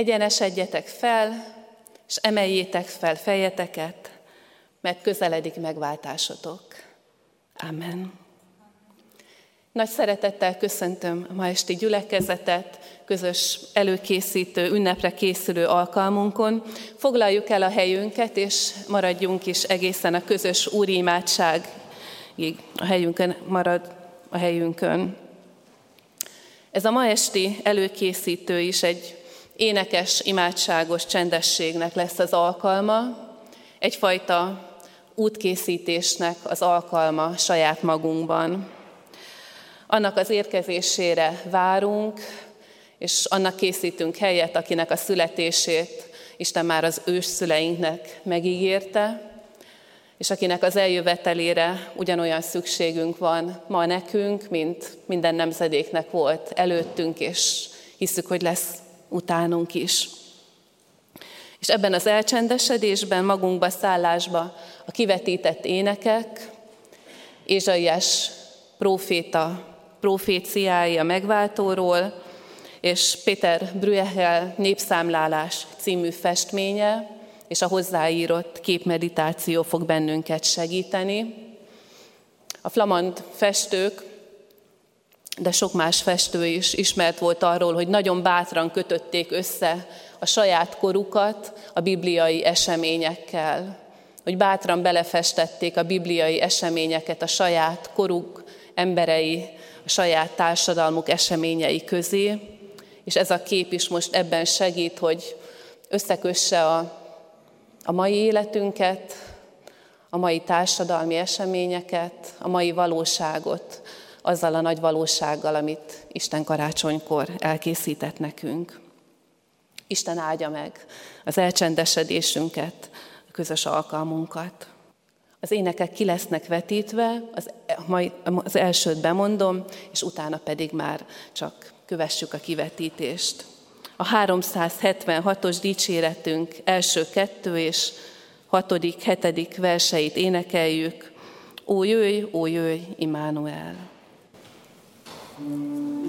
Egyenesedjetek fel, és emeljétek fel fejeteket, mert közeledik megváltásotok. Amen. Nagy szeretettel köszöntöm a ma esti gyülekezetet, közös előkészítő, ünnepre készülő alkalmunkon. Foglaljuk el a helyünket, és maradjunk is egészen a közös úri imádságig. A helyünkön marad a helyünkön. Ez a ma esti előkészítő is egy énekes, imádságos csendességnek lesz az alkalma, egyfajta útkészítésnek az alkalma saját magunkban. Annak az érkezésére várunk, és annak készítünk helyet, akinek a születését Isten már az ősszüleinknek megígérte, és akinek az eljövetelére ugyanolyan szükségünk van ma nekünk, mint minden nemzedéknek volt előttünk, és hiszük, hogy lesz utánunk is. És ebben az elcsendesedésben, magunkba szállásba a kivetített énekek, Ézsaiás próféta proféciái a megváltóról, és Péter Brüehel népszámlálás című festménye, és a hozzáírott képmeditáció fog bennünket segíteni. A flamand festők, de sok más festő is ismert volt arról, hogy nagyon bátran kötötték össze a saját korukat a bibliai eseményekkel. Hogy bátran belefestették a bibliai eseményeket a saját koruk emberei, a saját társadalmuk eseményei közé. És ez a kép is most ebben segít, hogy összekösse a a mai életünket, a mai társadalmi eseményeket, a mai valóságot azzal a nagy valósággal, amit Isten karácsonykor elkészített nekünk. Isten áldja meg az elcsendesedésünket, a közös alkalmunkat. Az énekek ki lesznek vetítve, az, majd az elsőt bemondom, és utána pedig már csak kövessük a kivetítést a 376-os dicséretünk első kettő és hatodik, hetedik verseit énekeljük. Ó jöjj, ó jöjj, Immanuel! Thank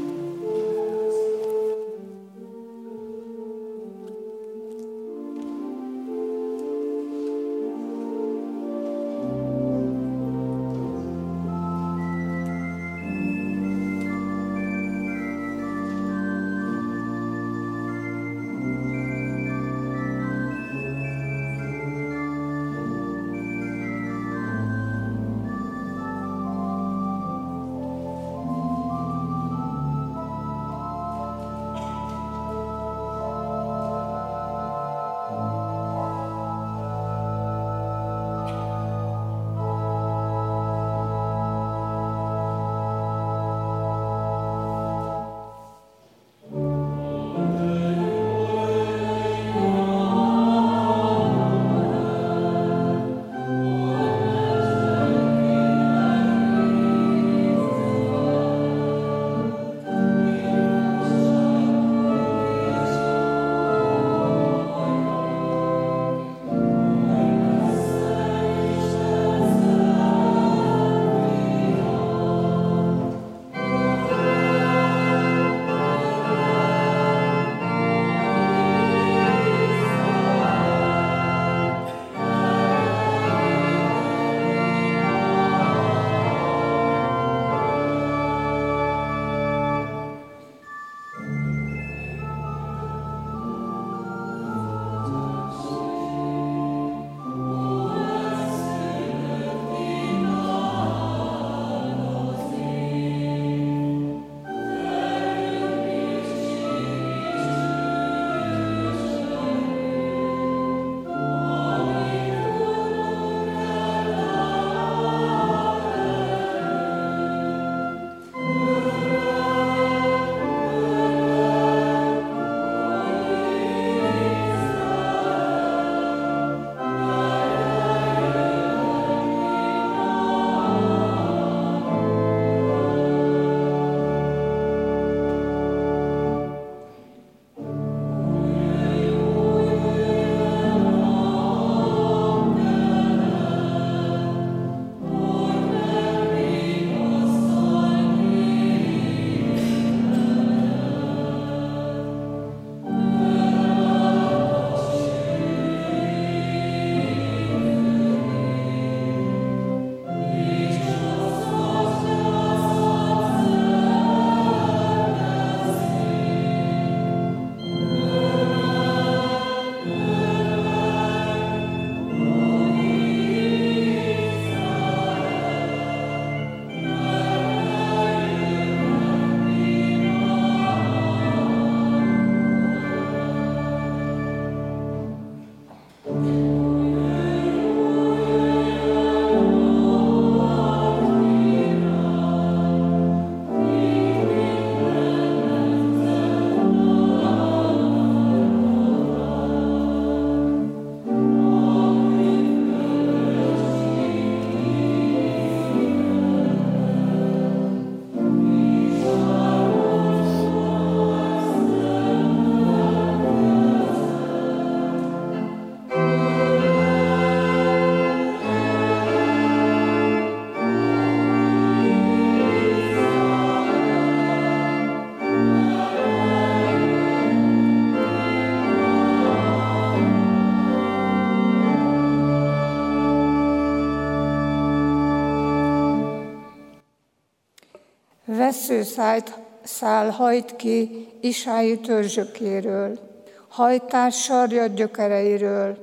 you Veszőszájt szál hajt ki Isái törzsökéről, hajtás sarja gyökereiről.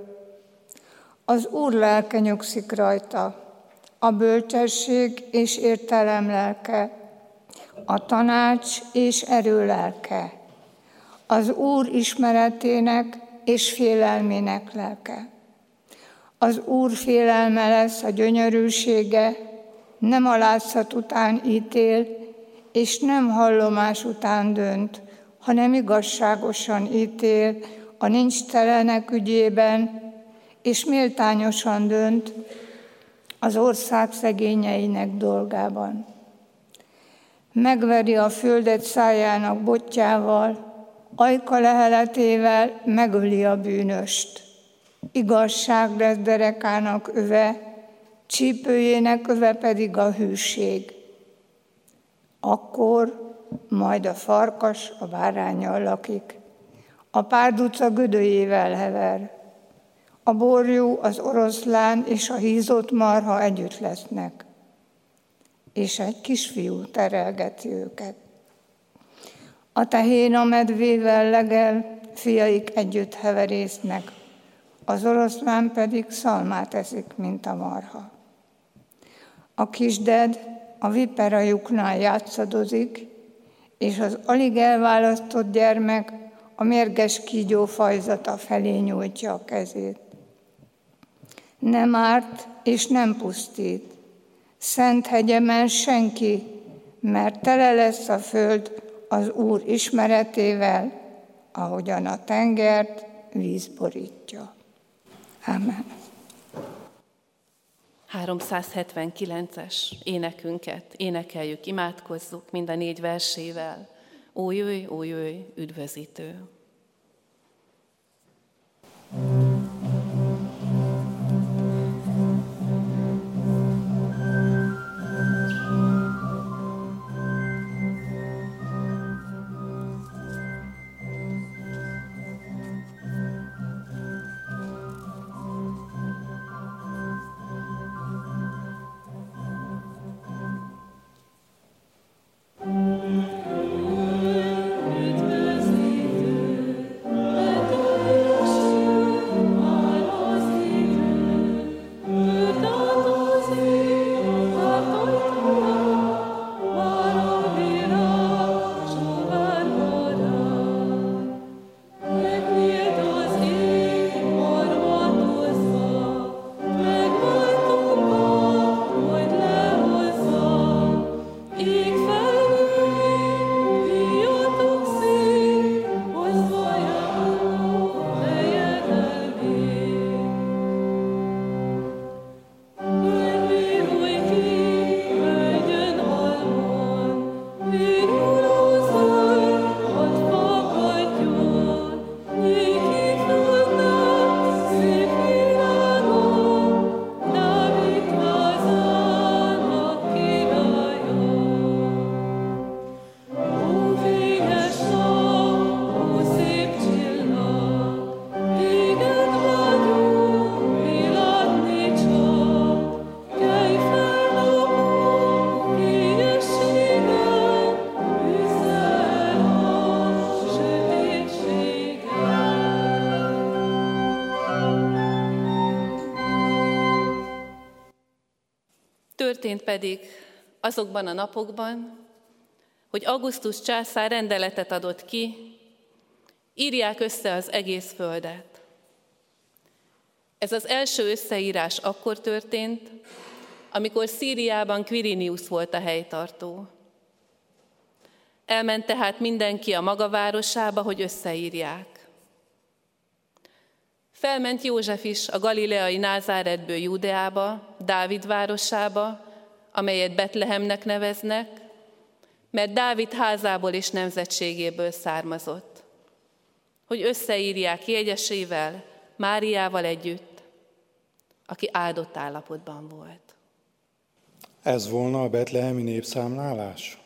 Az Úr lelke nyugszik rajta, a bölcsesség és értelem lelke, a tanács és erő lelke, az Úr ismeretének és félelmének lelke. Az Úr félelme lesz a gyönyörűsége, nem a látszat után ítél, és nem hallomás után dönt, hanem igazságosan ítél a nincs telenek ügyében, és méltányosan dönt az ország szegényeinek dolgában. Megveri a földet szájának botjával, ajka leheletével megöli a bűnöst. Igazság lesz derekának öve, csípőjének öve pedig a hűség. Akkor majd a farkas a bárányjal lakik, a párduca gödőjével hever, a borjú, az oroszlán és a hízott marha együtt lesznek, és egy kisfiú terelgeti őket. A tehén a medvével legel, fiaik együtt heverésznek, az oroszlán pedig szalmát eszik, mint a marha. A kisded a viperajuknál játszadozik, és az alig elválasztott gyermek a mérges kígyó fajzata felé nyújtja a kezét. Nem árt és nem pusztít. Szent hegyemen senki, mert tele lesz a föld az Úr ismeretével, ahogyan a tengert víz borítja. Amen. 379-es énekünket énekeljük, imádkozzuk mind a négy versével. Ó jöjj, ó jöjj, üdvözítő! thank Történt pedig azokban a napokban, hogy Augustus császár rendeletet adott ki, írják össze az egész földet. Ez az első összeírás akkor történt, amikor Szíriában Quirinius volt a helytartó. Elment tehát mindenki a maga városába, hogy összeírják. Felment József is a galileai Názáretből Júdeába, Dávid városába, amelyet Betlehemnek neveznek, mert Dávid házából és nemzetségéből származott, hogy összeírják jegyesével, Máriával együtt, aki áldott állapotban volt. Ez volna a betlehemi népszámlálás?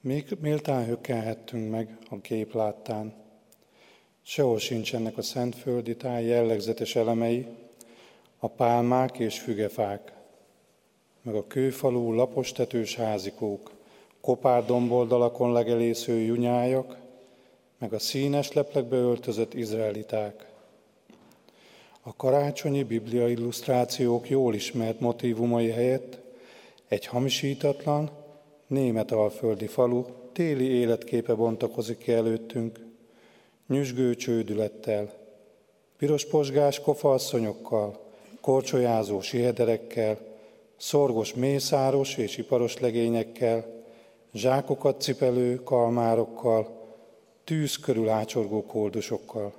Még méltán hökkenhettünk meg a kép láttán. Sehol sincsenek a szentföldi táj jellegzetes elemei, a pálmák és fügefák, meg a kőfalú lapos tetős házikók, kopár domboldalakon legelésző junyájak, meg a színes leplekbe öltözött izraeliták. A karácsonyi biblia illusztrációk jól ismert motívumai helyett egy hamisítatlan, német alföldi falu téli életképe bontakozik ki előttünk, nyüzsgő csődülettel, piros posgás kofalszonyokkal, korcsolyázó sihederekkel, szorgos mészáros és iparos legényekkel, zsákokat cipelő kalmárokkal, tűz körül ácsorgó koldusokkal.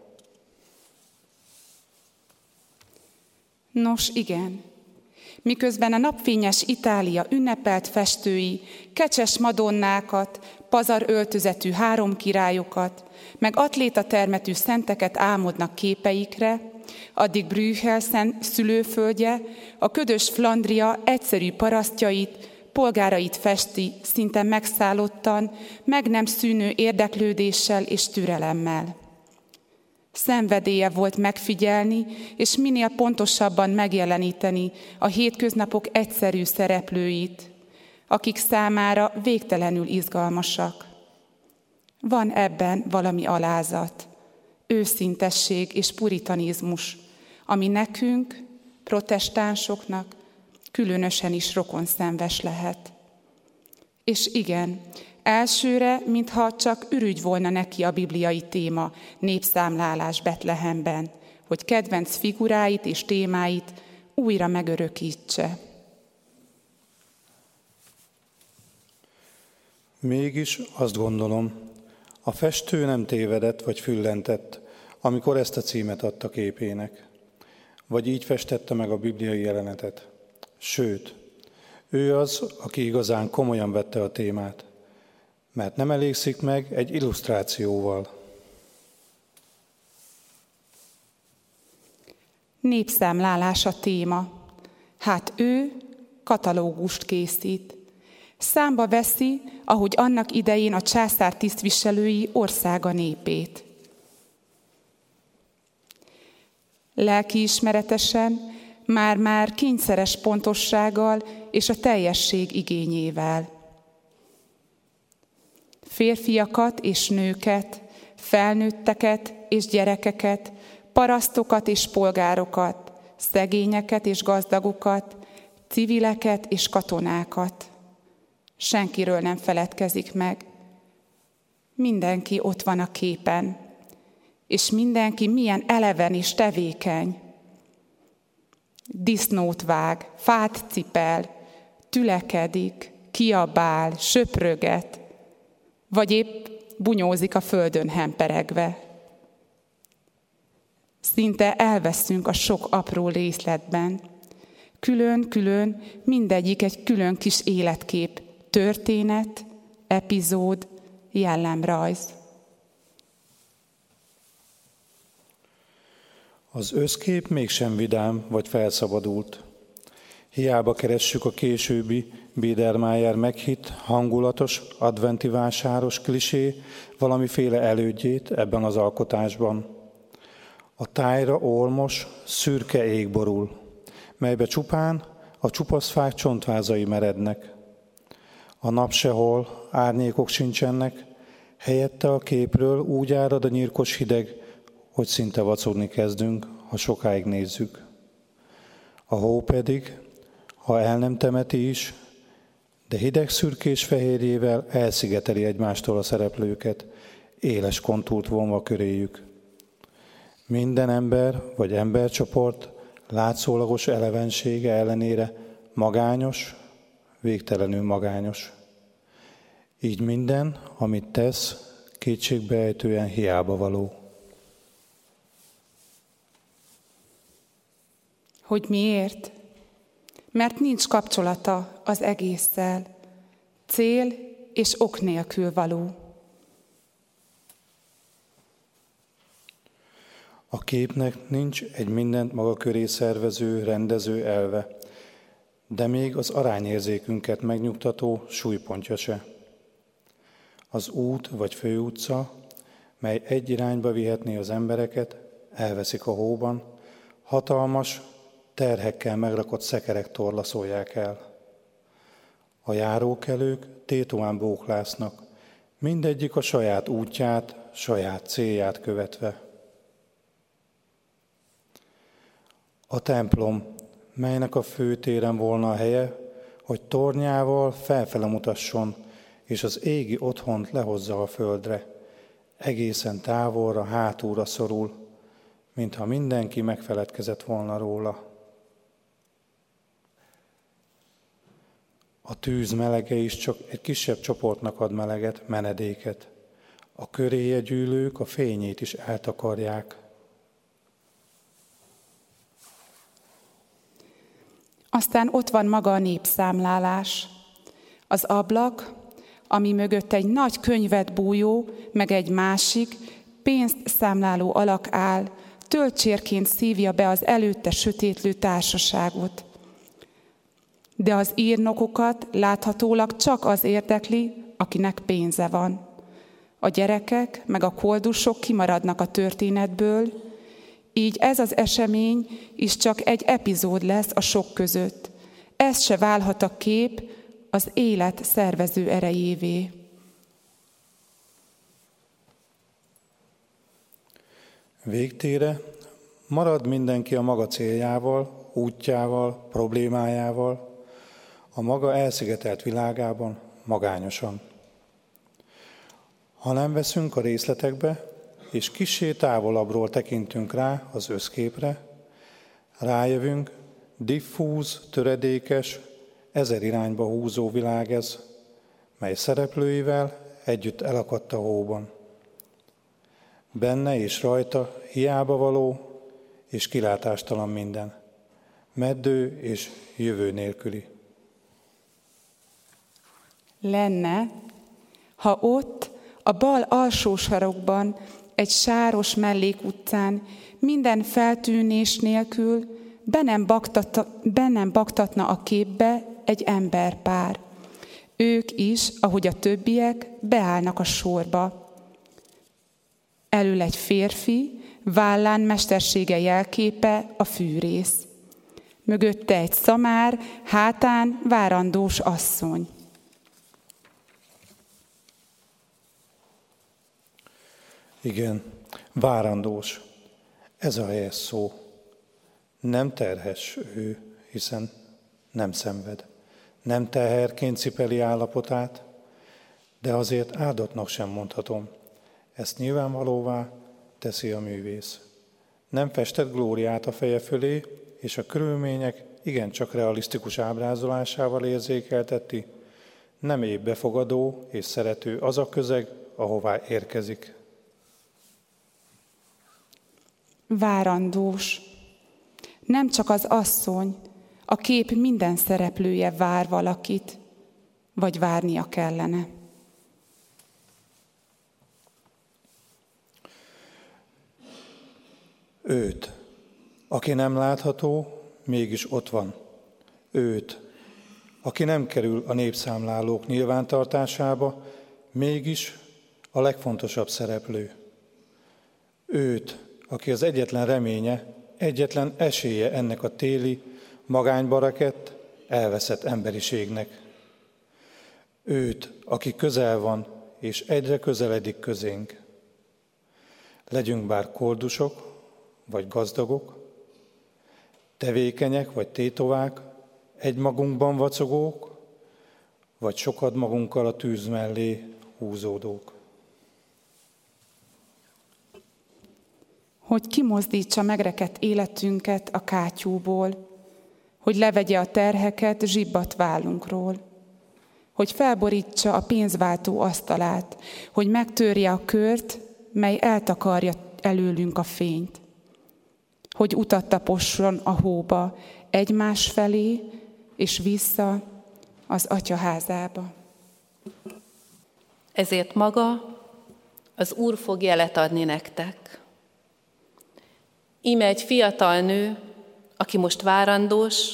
Nos, igen. Miközben a napfényes Itália ünnepelt festői kecses madonnákat, pazar öltözetű három királyokat, meg atléta termetű szenteket álmodnak képeikre, addig Brühel szülőföldje, a ködös Flandria egyszerű parasztjait, polgárait festi szinte megszállottan, meg nem szűnő érdeklődéssel és türelemmel. Szenvedélye volt megfigyelni, és minél pontosabban megjeleníteni a hétköznapok egyszerű szereplőit, akik számára végtelenül izgalmasak. Van ebben valami alázat, őszintesség és puritanizmus, ami nekünk, protestánsoknak, különösen is rokon szenves lehet. És igen, elsőre, mintha csak ürügy volna neki a bibliai téma, népszámlálás Betlehemben, hogy kedvenc figuráit és témáit újra megörökítse. Mégis azt gondolom, a festő nem tévedett vagy füllentett, amikor ezt a címet adta képének, vagy így festette meg a bibliai jelenetet. Sőt, ő az, aki igazán komolyan vette a témát, mert nem elégszik meg egy illusztrációval. Népszámlálás a téma. Hát ő katalógust készít. Számba veszi, ahogy annak idején a császár tisztviselői országa népét. Lelkiismeretesen már-már kényszeres pontossággal és a teljesség igényével. Férfiakat és nőket, felnőtteket és gyerekeket, parasztokat és polgárokat, szegényeket és gazdagokat, civileket és katonákat. Senkiről nem feledkezik meg. Mindenki ott van a képen, és mindenki milyen eleven és tevékeny disznót vág, fát cipel, tülekedik, kiabál, söpröget, vagy épp bunyózik a földön hemperegve. Szinte elveszünk a sok apró részletben. Külön-külön mindegyik egy külön kis életkép, történet, epizód, jellemrajz. Az összkép mégsem vidám vagy felszabadult. Hiába keressük a későbbi Biedermeier meghitt, hangulatos, adventi vásáros klisé valamiféle elődjét ebben az alkotásban. A tájra olmos, szürke ég borul, melybe csupán a csupaszfák csontvázai merednek. A nap sehol, árnyékok sincsenek, helyette a képről úgy árad a nyírkos hideg, hogy szinte vacogni kezdünk, ha sokáig nézzük. A hó pedig, ha el nem temeti is, de hideg szürkés fehérjével elszigeteli egymástól a szereplőket, éles kontúrt vonva köréjük. Minden ember vagy embercsoport látszólagos elevensége ellenére magányos, végtelenül magányos. Így minden, amit tesz, kétségbeejtően hiába való. Hogy miért? Mert nincs kapcsolata az egésszel. Cél és ok nélkül való. A képnek nincs egy mindent maga köré szervező, rendező elve, de még az arányérzékünket megnyugtató súlypontja se. Az út vagy főutca, mely egy irányba vihetné az embereket, elveszik a hóban, hatalmas, terhekkel megrakott szekerek torlaszolják el. a járókelők tétoán bóklásznak, mindegyik a saját útját, saját célját követve. A templom, melynek a főtéren volna a helye, hogy tornyával felfele mutasson, és az égi otthont lehozza a földre, egészen távolra, hátúra szorul, mintha mindenki megfeledkezett volna róla. A tűz melege is csak egy kisebb csoportnak ad meleget, menedéket. A köréje gyűlők a fényét is eltakarják. Aztán ott van maga a népszámlálás. Az ablak, ami mögött egy nagy könyvet bújó, meg egy másik, pénzt számláló alak áll, töltsérként szívja be az előtte sötétlő társaságot. De az írnokokat láthatólag csak az érdekli, akinek pénze van. A gyerekek meg a koldusok kimaradnak a történetből, így ez az esemény is csak egy epizód lesz a sok között. Ez se válhat a kép az élet szervező erejévé. Végtére marad mindenki a maga céljával, útjával, problémájával, a maga elszigetelt világában magányosan. Ha nem veszünk a részletekbe, és kisé távolabbról tekintünk rá az összképre, rájövünk, diffúz, töredékes, ezer irányba húzó világ ez, mely szereplőivel együtt elakadt a hóban. Benne és rajta hiába való és kilátástalan minden, meddő és jövő nélküli. Lenne, ha ott, a bal alsó sarokban, egy sáros mellékutcán, minden feltűnés nélkül be nem, be nem baktatna a képbe egy emberpár. Ők is, ahogy a többiek, beállnak a sorba. Elül egy férfi, vállán mestersége jelképe a fűrész. Mögötte egy szamár, hátán várandós asszony. Igen, várandós. Ez a helyes szó. Nem terhes ő, hiszen nem szenved. Nem teherként cipeli állapotát, de azért áldottnak sem mondhatom. Ezt nyilvánvalóvá teszi a művész. Nem festett glóriát a feje fölé, és a körülmények igencsak realisztikus ábrázolásával érzékelteti, nem épp befogadó és szerető az a közeg, ahová érkezik. Várandós. Nem csak az asszony, a kép minden szereplője vár valakit, vagy várnia kellene. Őt, aki nem látható, mégis ott van. Őt, aki nem kerül a népszámlálók nyilvántartásába, mégis a legfontosabb szereplő. Őt, aki az egyetlen reménye, egyetlen esélye ennek a téli, magányba rekett, elveszett emberiségnek. Őt, aki közel van, és egyre közeledik közénk. Legyünk bár koldusok, vagy gazdagok, tevékenyek, vagy tétovák, egymagunkban vacogók, vagy sokad magunkkal a tűz mellé húzódók. Hogy kimozdítsa megrekedt életünket a kátyúból, hogy levegye a terheket zsibbat vállunkról, hogy felborítsa a pénzváltó asztalát, hogy megtörje a kört, mely eltakarja előlünk a fényt, hogy utat taposson a hóba egymás felé és vissza az atyaházába. Ezért maga az Úr fog jelet adni nektek. Íme egy fiatal nő, aki most várandós,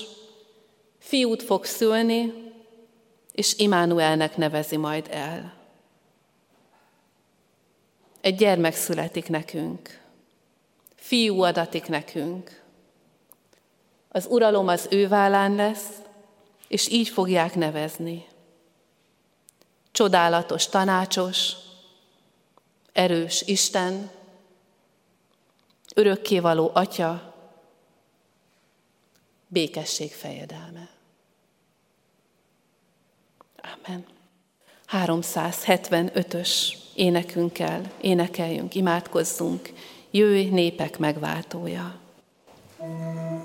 fiút fog szülni, és Imánuelnek nevezi majd el. Egy gyermek születik nekünk, fiú adatik nekünk. Az uralom az ő vállán lesz, és így fogják nevezni. csodálatos tanácsos, erős Isten, örökkévaló Atya, békesség fejedelme. Amen. 375-ös énekünkkel énekeljünk, imádkozzunk, jöjj népek megváltója. thank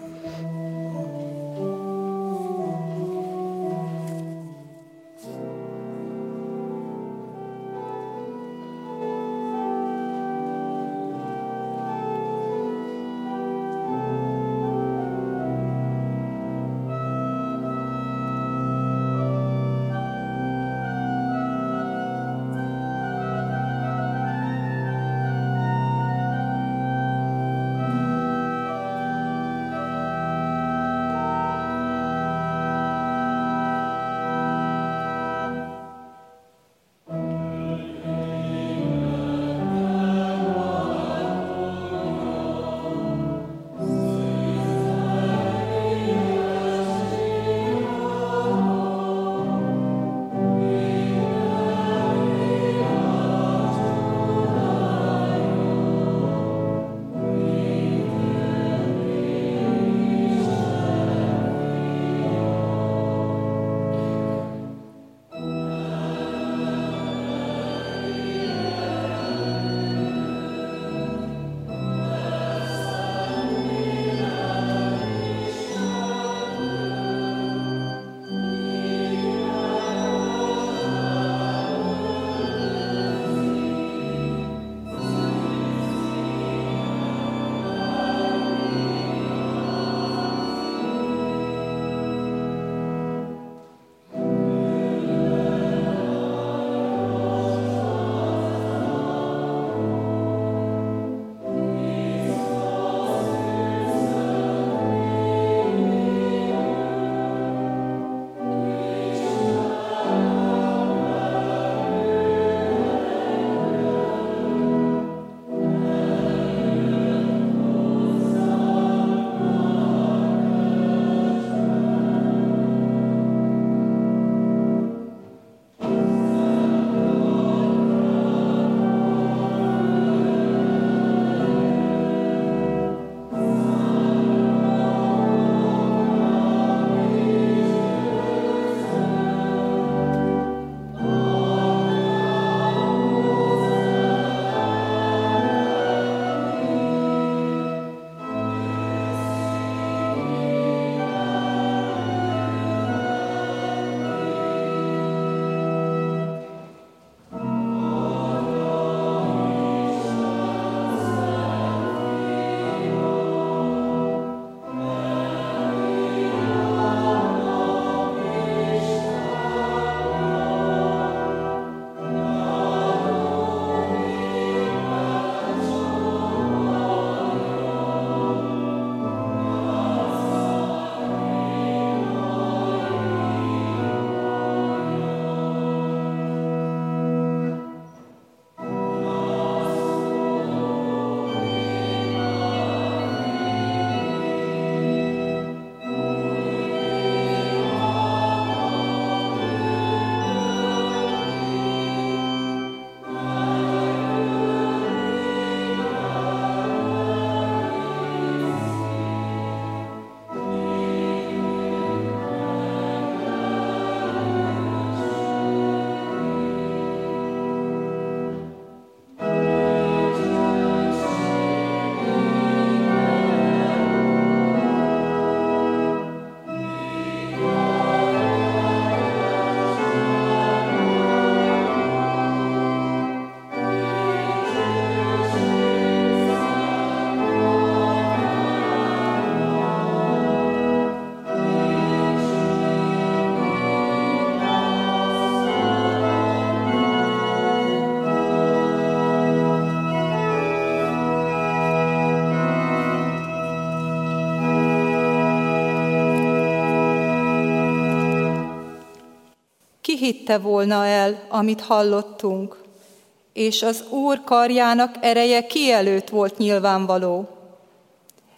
hitte volna el, amit hallottunk, és az Úr karjának ereje kielőtt volt nyilvánvaló.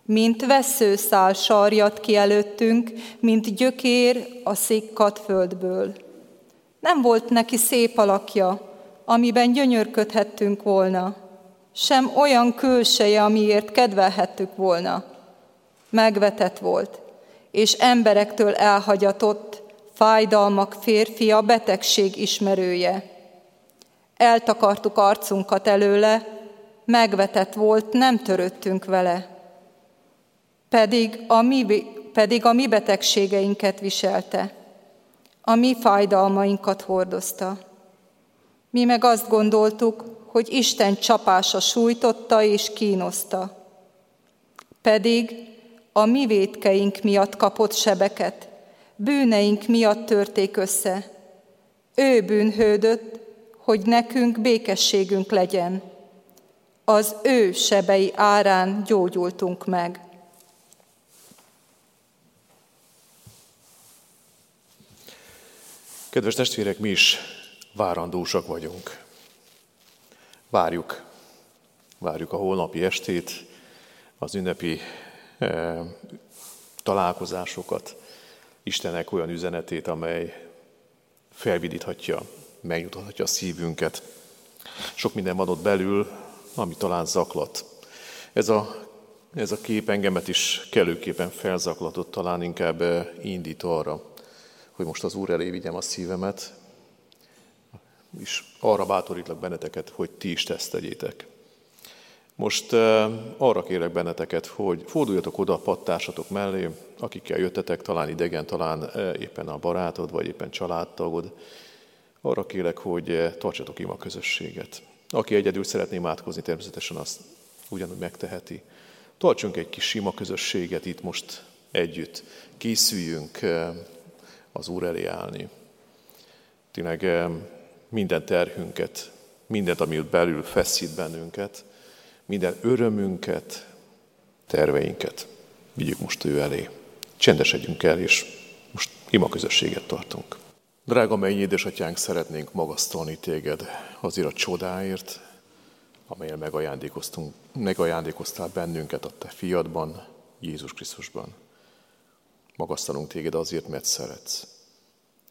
Mint veszőszál sarjat ki előttünk, mint gyökér a szikkat földből. Nem volt neki szép alakja, amiben gyönyörködhettünk volna, sem olyan külseje, amiért kedvelhettük volna. Megvetett volt, és emberektől elhagyatott, fájdalmak férfia, betegség ismerője. Eltakartuk arcunkat előle, megvetett volt, nem törődtünk vele. Pedig a mi, pedig a mi betegségeinket viselte, a mi fájdalmainkat hordozta. Mi meg azt gondoltuk, hogy Isten csapása sújtotta és kínoszta. Pedig a mi védkeink miatt kapott sebeket, bűneink miatt törték össze. Ő bűnhődött, hogy nekünk békességünk legyen. Az ő sebei árán gyógyultunk meg. Kedves testvérek, mi is várandósak vagyunk. Várjuk, várjuk a holnapi estét, az ünnepi eh, találkozásokat, Istenek olyan üzenetét, amely felvidíthatja, megnyugtathatja a szívünket. Sok minden van ott belül, ami talán zaklat. Ez a, ez a kép engemet is kellőképpen felzaklatott, talán inkább eh, indít arra, hogy most az Úr elé vigyem a szívemet, és arra bátorítlak benneteket, hogy ti is ezt tegyétek. Most arra kérek benneteket, hogy forduljatok oda a pattársatok mellé, akikkel jöttetek, talán idegen, talán éppen a barátod, vagy éppen családtagod. Arra kérek, hogy tartsatok ima közösséget. Aki egyedül szeretné imádkozni, természetesen azt ugyanúgy megteheti. Tartsunk egy kis sima közösséget itt most együtt. Készüljünk az Úr elé állni. Tényleg minden terhünket, mindent, ami ott belül feszít bennünket, minden örömünket, terveinket vigyük most ő elé. Csendesedjünk el, és most ima közösséget tartunk. Drága mennyi édesatyánk, szeretnénk magasztalni téged azért a csodáért, amelyel megajándékoztunk, megajándékoztál bennünket a te fiadban, Jézus Krisztusban. Magasztalunk téged azért, mert szeretsz.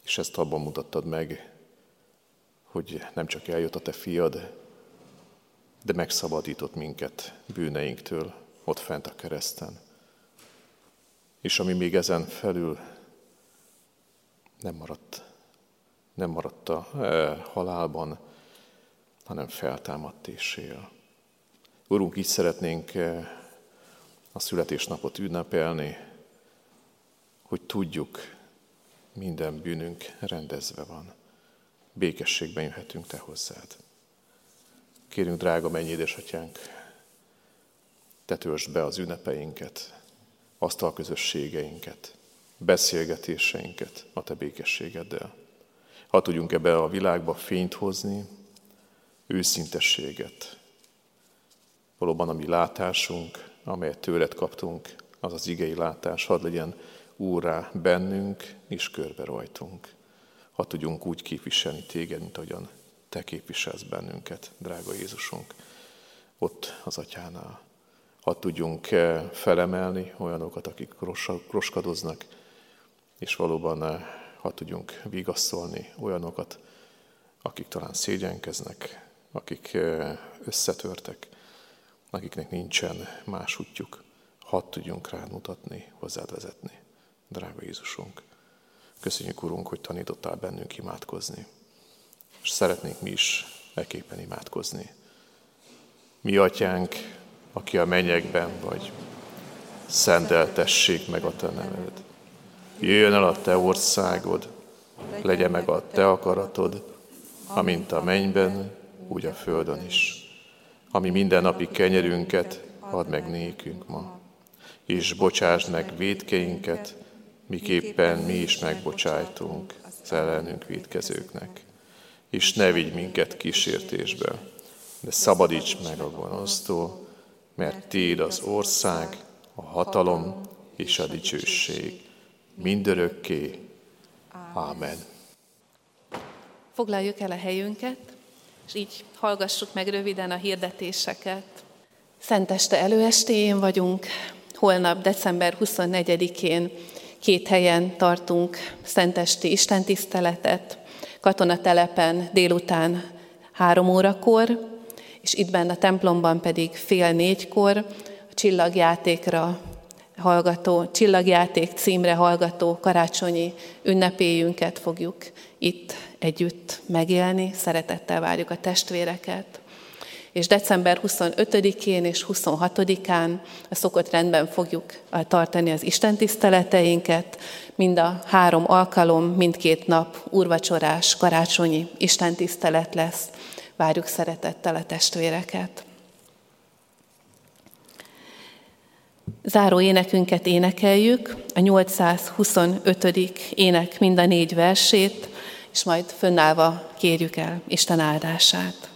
És ezt abban mutattad meg, hogy nem csak eljött a te fiad, de megszabadított minket bűneinktől ott fent a kereszten. És ami még ezen felül nem maradt, nem maradt a e, halálban, hanem feltámadt és él. Urunk, így szeretnénk e, a születésnapot ünnepelni, hogy tudjuk, minden bűnünk rendezve van. Békességben jöhetünk Te hozzád. Kérünk, drága mennyi édesatyánk, Te töltsd be az ünnepeinket, asztalközösségeinket, beszélgetéseinket a Te békességeddel. Ha tudjunk ebbe a világba fényt hozni, őszintességet. Valóban a mi látásunk, amelyet tőled kaptunk, az az igei látás, hadd legyen úrá bennünk és körbe rajtunk. Ha tudjunk úgy képviselni téged, mint ahogyan te képviselsz bennünket, drága Jézusunk, ott az atyánál. Ha tudjunk eh, felemelni olyanokat, akik roskadoznak, és valóban eh, ha tudjunk vigaszolni olyanokat, akik talán szégyenkeznek, akik eh, összetörtek, akiknek nincsen más útjuk, hadd tudjunk rád mutatni, hozzád vezetni drága Jézusunk. Köszönjük, Urunk, hogy tanítottál bennünk imádkozni. És szeretnénk mi is ekképpen imádkozni. Mi, Atyánk, aki a mennyekben vagy, szenteltessék meg a Te neved. Jöjjön el a Te országod, legyen meg a Te akaratod, amint a mennyben, úgy a földön is. Ami mindennapi kenyerünket add meg nékünk ma, és bocsásd meg védkeinket, miképpen mi is megbocsájtunk az ellenünk védkezőknek. És ne vigy minket kísértésbe, de szabadíts meg a gonosztól, mert Téd az ország, a hatalom és a dicsőség mindörökké. Ámen. Foglaljuk el a helyünket, és így hallgassuk meg röviden a hirdetéseket. Szenteste előestéjén vagyunk, holnap december 24-én Két helyen tartunk szentesti istentiszteletet, katonatelepen délután három órakor, és itt benne a templomban pedig fél négykor a csillagjátékra hallgató, csillagjáték címre hallgató karácsonyi ünnepéjünket fogjuk itt együtt megélni. Szeretettel várjuk a testvéreket. És december 25-én és 26-án a szokott rendben fogjuk tartani az Isten tiszteleteinket. Mind a három alkalom, mindkét nap úrvacsorás, karácsonyi Isten tisztelet lesz. Várjuk szeretettel a testvéreket. Záró énekünket énekeljük, a 825. ének mind a négy versét, és majd fönnállva kérjük el Isten áldását.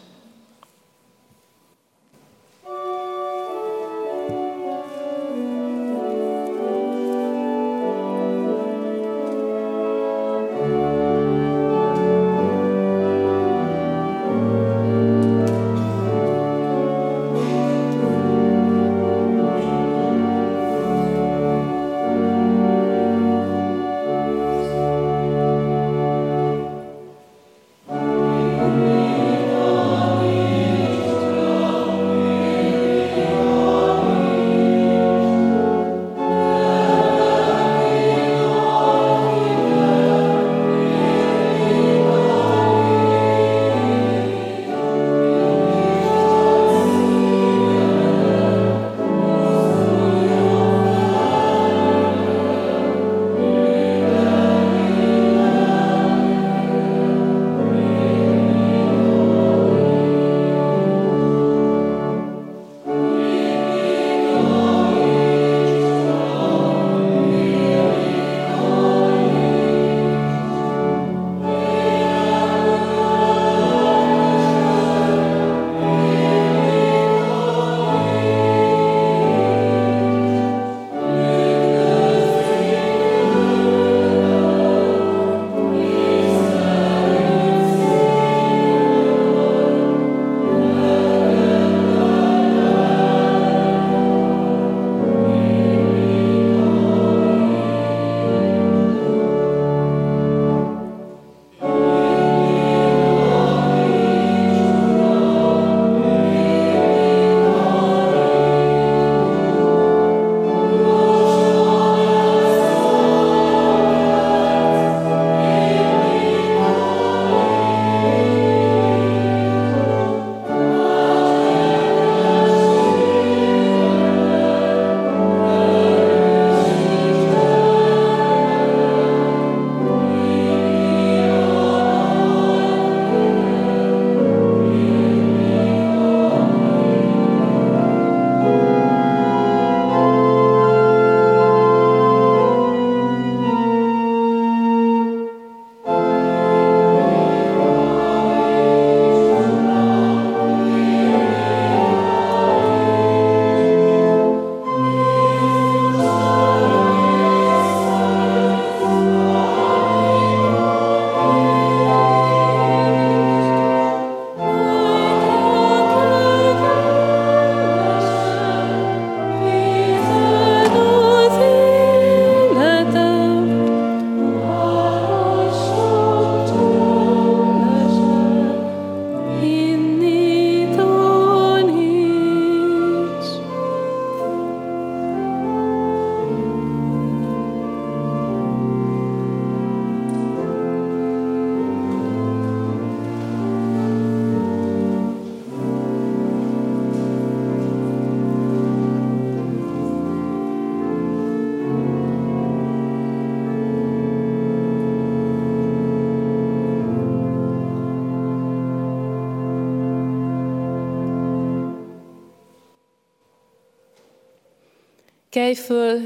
Kelj föl,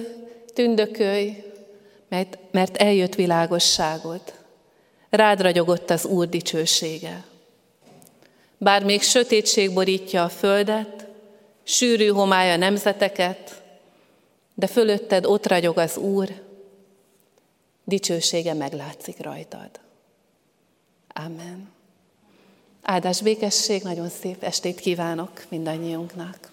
tündökölj, mert, mert eljött világosságod. Rád ragyogott az Úr dicsősége. Bár még sötétség borítja a földet, sűrű homály nemzeteket, de fölötted ott ragyog az Úr, dicsősége meglátszik rajtad. Amen. Áldás békesség, nagyon szép estét kívánok mindannyiunknak.